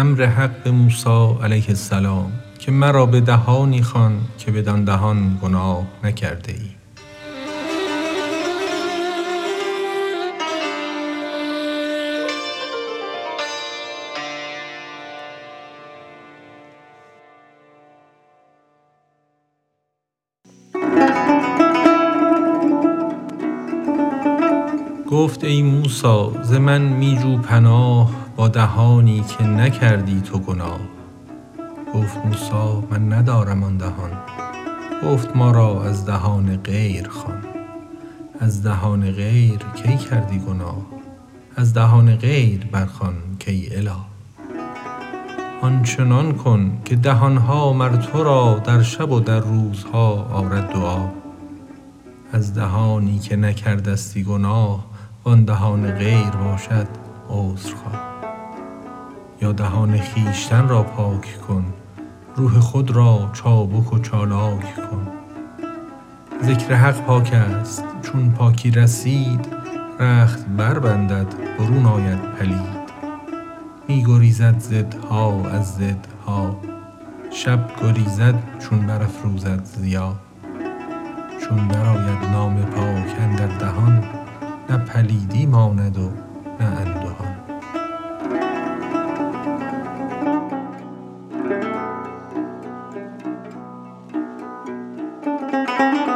امر حق به موسی علیه السلام که مرا به دهانی خوان که بدان دهان گناه نکرده ای. گفت ای موسی ز من می جو پناه دهانی که نکردی تو گناه. گفت موسی من ندارم آن دهان. گفت ما را از دهان غیر خوان. از دهان غیر کی کردی گناه؟ از دهان غیر برخوان کای اله؟ آن چنان کن که دهان ها مر تو را در شب و در روزها آرد دعا. از دهانی که نکردستی گناه وان دهان غیر باشد عذر خواه یا دهان خویشتن را پاک کن. روح خود را چابک و چالاک کن. ذکر حق پاک است. چون پاکی رسید رخت بربندد برون آید پلید. می گریزد ضدها از ضدها شب گریزد چون برافروزد ضیا. چون درآید نام پاک اندر دهان نه پلیدی ماند و نه اندهان. Música